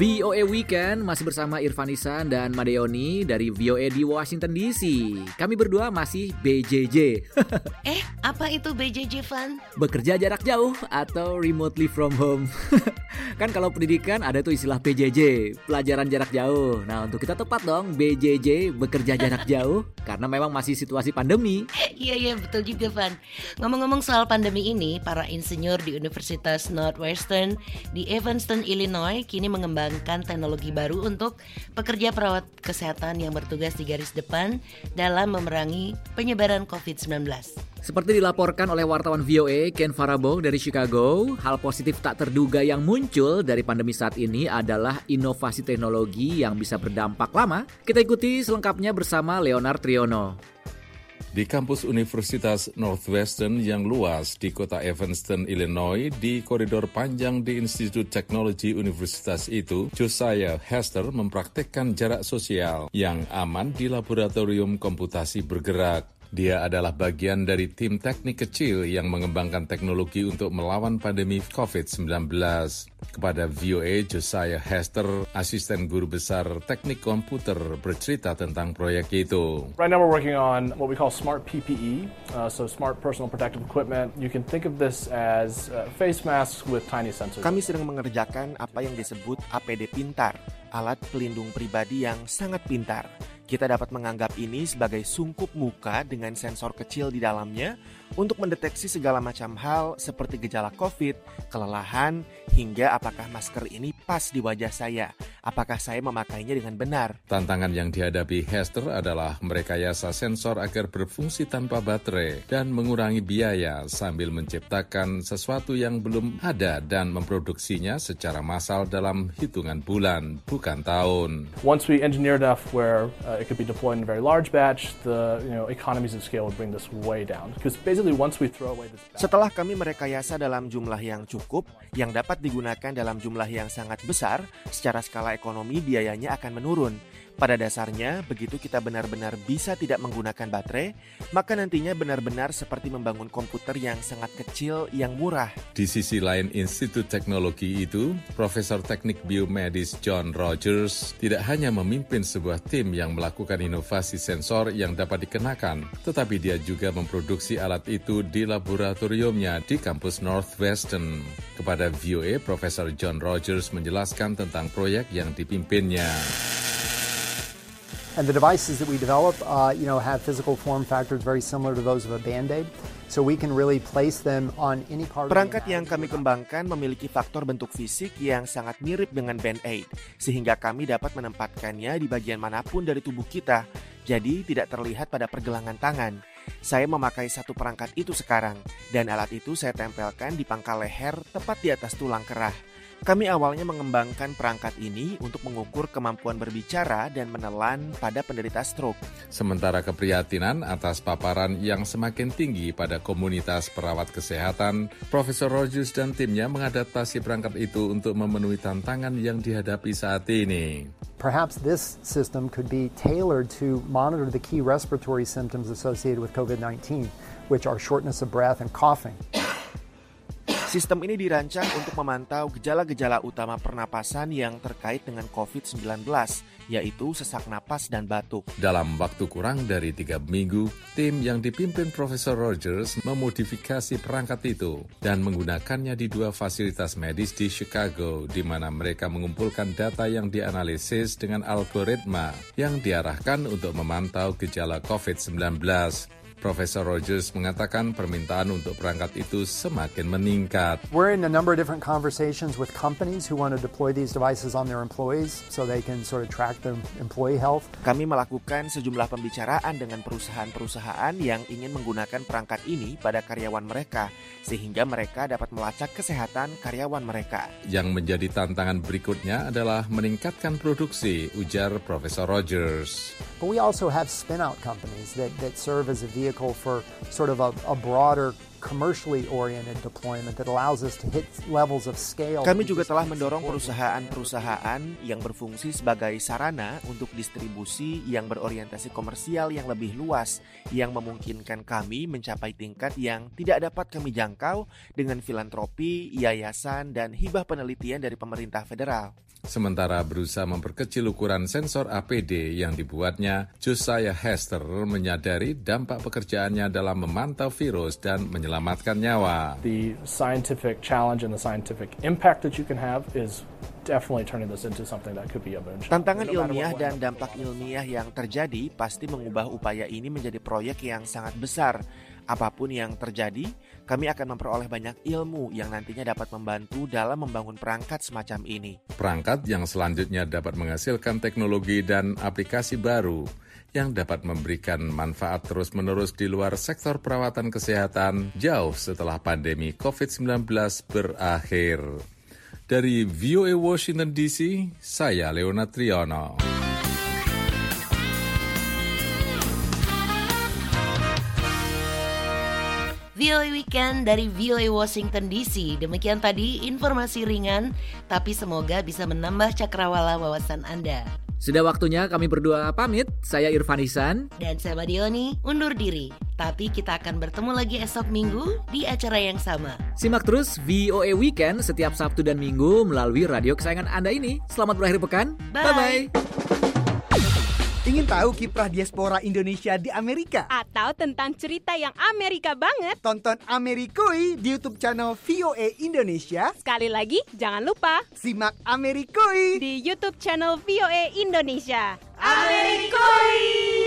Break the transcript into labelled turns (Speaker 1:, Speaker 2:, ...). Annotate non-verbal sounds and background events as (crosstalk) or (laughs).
Speaker 1: V VOA Weekend masih bersama Irfan Isan dan Madeoni dari VOA di Washington DC. Kami berdua masih BJJ. (laughs)
Speaker 2: eh, apa itu BJJ Van?
Speaker 1: Bekerja jarak jauh atau remotely from home. (laughs) kan kalau pendidikan ada tuh istilah PJJ, pelajaran jarak jauh. Nah, untuk kita tepat dong BJJ, bekerja jarak (laughs) jauh karena memang masih situasi pandemi.
Speaker 2: Iya, iya, betul juga Van. Ngomong-ngomong soal pandemi ini, para insinyur di Universitas Northwestern di Evanston, Illinois kini mengembangkan mengembangkan teknologi baru untuk pekerja perawat kesehatan yang bertugas di garis depan dalam memerangi penyebaran COVID-19.
Speaker 1: Seperti dilaporkan oleh wartawan VOA Ken Farabong dari Chicago, hal positif tak terduga yang muncul dari pandemi saat ini adalah inovasi teknologi yang bisa berdampak lama. Kita ikuti selengkapnya bersama Leonard Triono.
Speaker 3: Di kampus Universitas Northwestern yang luas di kota Evanston, Illinois, di koridor panjang di Institut Teknologi Universitas itu, Josiah Hester mempraktekkan jarak sosial yang aman di laboratorium komputasi bergerak. Dia adalah bagian dari tim teknik kecil yang mengembangkan teknologi untuk melawan pandemi COVID-19. Kepada VOA, Josiah Hester, asisten guru besar teknik komputer, bercerita tentang proyek itu.
Speaker 4: Right now we're working on what we call smart PPE, uh, so smart personal protective equipment. You can think of this as uh, face masks with tiny sensors.
Speaker 5: Kami sedang mengerjakan apa yang disebut APD pintar, alat pelindung pribadi yang sangat pintar. Kita dapat menganggap ini sebagai sungkup muka dengan sensor kecil di dalamnya untuk mendeteksi segala macam hal seperti gejala COVID, kelelahan, hingga apakah masker ini pas di wajah saya, apakah saya memakainya dengan benar.
Speaker 3: Tantangan yang dihadapi Hester adalah merekayasa sensor agar berfungsi tanpa baterai dan mengurangi biaya sambil menciptakan sesuatu yang belum ada dan memproduksinya secara massal dalam hitungan bulan, bukan tahun.
Speaker 4: Once we engineer enough where uh, it could be deployed in a very large batch, the you know economies of scale would bring this way down. Because basically once we throw away this batch,
Speaker 5: Setelah kami merekayasa dalam jumlah yang cukup, yang dapat digunakan dalam jumlah yang sangat besar, secara skala ekonomi biayanya akan menurun. Pada dasarnya, begitu kita benar-benar bisa tidak menggunakan baterai, maka nantinya benar-benar seperti membangun komputer yang sangat kecil yang murah.
Speaker 3: Di sisi lain Institut Teknologi itu, Profesor Teknik Biomedis John Rogers tidak hanya memimpin sebuah tim yang melakukan inovasi sensor yang dapat dikenakan, tetapi dia juga memproduksi alat itu di laboratoriumnya di kampus Northwestern. Kepada VOA, Profesor John Rogers menjelaskan tentang proyek yang dipimpinnya.
Speaker 6: And the devices that we develop, uh, you know, have physical form factors very similar to those of a Band-Aid. So we can really place them on any part
Speaker 5: Perangkat yang kami kembangkan memiliki faktor bentuk fisik yang sangat mirip dengan Band-Aid, sehingga kami dapat menempatkannya di bagian mana pun dari tubuh kita, jadi tidak terlihat pada pergelangan tangan. Saya memakai satu perangkat itu sekarang, dan alat itu saya tempelkan di pangkal leher tepat di atas tulang kerah. Kami awalnya mengembangkan perangkat ini untuk mengukur kemampuan berbicara dan menelan pada penderita stroke.
Speaker 3: Sementara keprihatinan atas paparan yang semakin tinggi pada komunitas perawat kesehatan, Profesor Rogers dan timnya mengadaptasi perangkat itu untuk memenuhi tantangan yang dihadapi saat ini.
Speaker 6: Perhaps this system could be tailored to monitor the key respiratory symptoms associated with COVID-19, which are shortness of breath and coughing.
Speaker 5: Sistem ini dirancang untuk memantau gejala-gejala utama pernapasan yang terkait dengan COVID-19, yaitu sesak napas dan batuk.
Speaker 3: Dalam waktu kurang dari tiga minggu, tim yang dipimpin Profesor Rogers memodifikasi perangkat itu dan menggunakannya di dua fasilitas medis di Chicago, di mana mereka mengumpulkan data yang dianalisis dengan algoritma yang diarahkan untuk memantau gejala COVID-19. Profesor Rogers mengatakan permintaan untuk perangkat itu semakin meningkat.
Speaker 6: We're in a number of different conversations with companies who want to deploy these devices on their employees so they can sort of track their employee health.
Speaker 5: Kami melakukan sejumlah pembicaraan dengan perusahaan-perusahaan yang ingin menggunakan perangkat ini pada karyawan mereka, sehingga mereka dapat melacak kesehatan karyawan mereka.
Speaker 3: Yang menjadi tantangan berikutnya adalah meningkatkan produksi, ujar Profesor Rogers.
Speaker 6: But we also have spin-out companies that, that serve as a vehicle for sort of a, a broader commercially oriented deployment that allows us to hit levels of scale.
Speaker 5: Kami juga telah mendorong perusahaan-perusahaan yang berfungsi sebagai sarana untuk distribusi yang berorientasi komersial yang lebih luas yang memungkinkan kami mencapai tingkat yang tidak dapat kami jangkau dengan filantropi, yayasan, dan hibah penelitian dari pemerintah federal.
Speaker 3: Sementara berusaha memperkecil ukuran sensor APD yang dibuatnya, Josiah Hester menyadari dampak pekerjaannya dalam memantau virus dan menyelamatkan nyawa.
Speaker 4: The scientific challenge and the scientific impact that you can have is definitely turning this into something that could be a moonshot.
Speaker 5: Tantangan ilmiah dan dampak ilmiah yang terjadi pasti mengubah upaya ini menjadi proyek yang sangat besar. Apa pun yang terjadi, kami akan memperoleh banyak ilmu yang nantinya dapat membantu dalam membangun perangkat semacam ini.
Speaker 3: Perangkat yang selanjutnya dapat menghasilkan teknologi dan aplikasi baru yang dapat memberikan manfaat terus-menerus di luar sektor perawatan kesehatan jauh setelah pandemi COVID-19 berakhir. Dari VOA Washington DC, saya Leonard Triono.
Speaker 2: VOA Weekend dari VOA Washington DC. Demikian tadi informasi ringan, tapi semoga bisa menambah cakrawala wawasan Anda.
Speaker 1: Sudah waktunya kami berdua pamit. Saya Irfan Isan.
Speaker 2: Dan saya Madioni undur diri. Tapi kita akan bertemu lagi esok minggu di acara yang sama.
Speaker 1: Simak terus VOA Weekend setiap Sabtu dan Minggu melalui radio kesayangan Anda ini. Selamat berakhir pekan.
Speaker 2: Bye.
Speaker 1: Bye-bye.
Speaker 7: Ingin tahu kiprah diaspora Indonesia di Amerika?
Speaker 8: atau tentang cerita yang Amerika banget.
Speaker 7: Tonton Amerikui di YouTube channel VOA Indonesia.
Speaker 8: Sekali lagi, jangan lupa
Speaker 7: Simak Amerikui.
Speaker 8: di YouTube channel VOA Indonesia. Amerikoi!